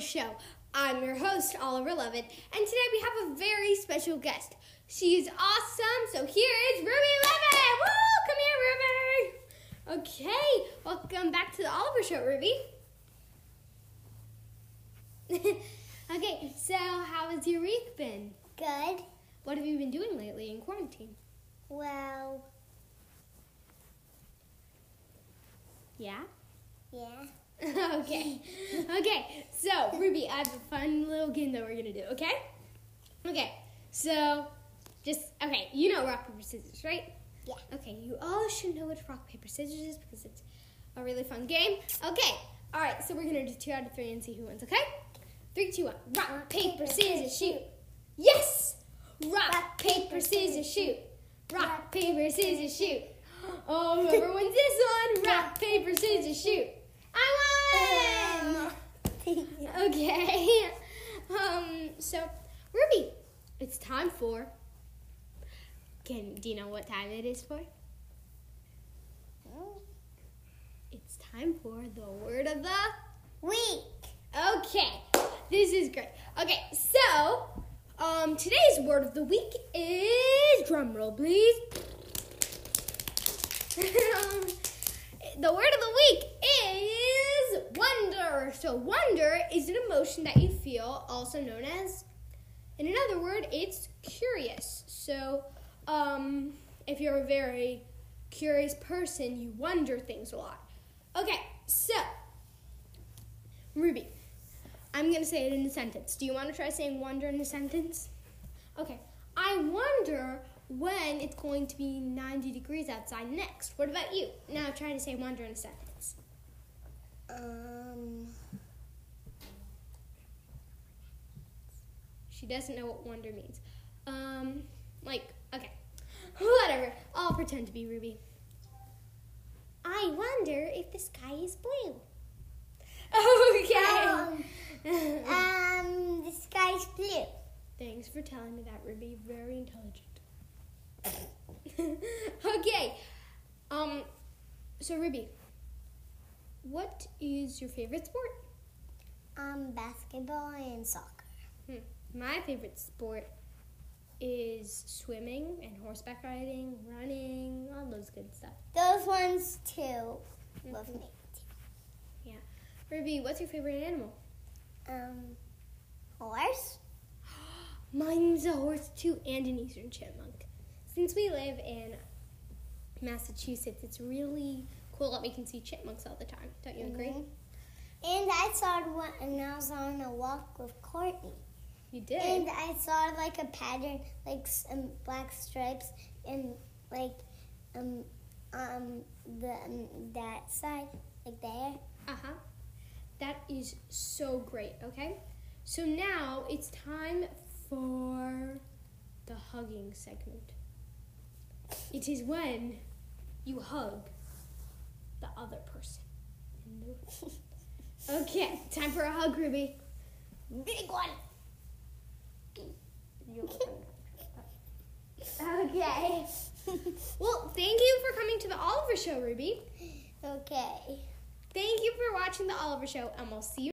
Show. I'm your host, Oliver Lovett, and today we have a very special guest. She's awesome, so here is Ruby Lovett! Woo! Come here, Ruby! Okay, welcome back to the Oliver Show, Ruby. okay, so how has your week been? Good. What have you been doing lately in quarantine? Well, Yeah? yeah. okay. Okay. So, Ruby, I have a fun little game that we're gonna do, okay? Okay. So, just okay, you know rock, paper, scissors, right? Yeah. Okay, you all should know what rock, paper, scissors is because it's a really fun game. Okay. Alright, so we're gonna do two out of three and see who wins, okay? Three, two, one. Rock, paper, scissors, shoot. Yes! Rock, paper, scissors, shoot. Rock, paper, scissors, shoot. Oh, whoever wins this one, rock, paper, scissors, shoot. Okay. Um, so, Ruby, it's time for. Can do you know what time it is for? It's time for the word of the Week. Okay, this is great. Okay, so um, today's word of the week is drum roll, please. Um, the word of the week So wonder is an emotion that you feel, also known as, in another word, it's curious. So um, if you're a very curious person, you wonder things a lot. Okay, so Ruby, I'm gonna say it in a sentence. Do you want to try saying wonder in a sentence? Okay. I wonder when it's going to be 90 degrees outside next. What about you? Now try to say wonder in a sentence. Um, She doesn't know what wonder means. Um, like, okay. Whatever. I'll pretend to be Ruby. I wonder if the sky is blue. Okay. Um, um, the sky's blue. Thanks for telling me that, Ruby. Very intelligent. okay. Um. So, Ruby, what is your favorite sport? Um, basketball and soccer. Hmm. My favorite sport is swimming and horseback riding, running, all those good stuff. Those ones too. Love me. Yeah. Ruby, what's your favorite animal? Um, horse. Mine's a horse too, and an eastern chipmunk. Since we live in Massachusetts, it's really cool that we can see chipmunks all the time. Don't you agree? Mhm. And I saw one, and I was on a walk with Courtney. You did. And I saw like a pattern, like some black stripes, and like um um the um, that side, like there. Uh huh. That is so great, okay? So now it's time for the hugging segment. It is when you hug the other person. in the room. okay, time for a hug, Ruby. Big one. Okay. Well, thank you for coming to the Oliver Show, Ruby. okay. Thank you for watching the Oliver Show, and we'll see you.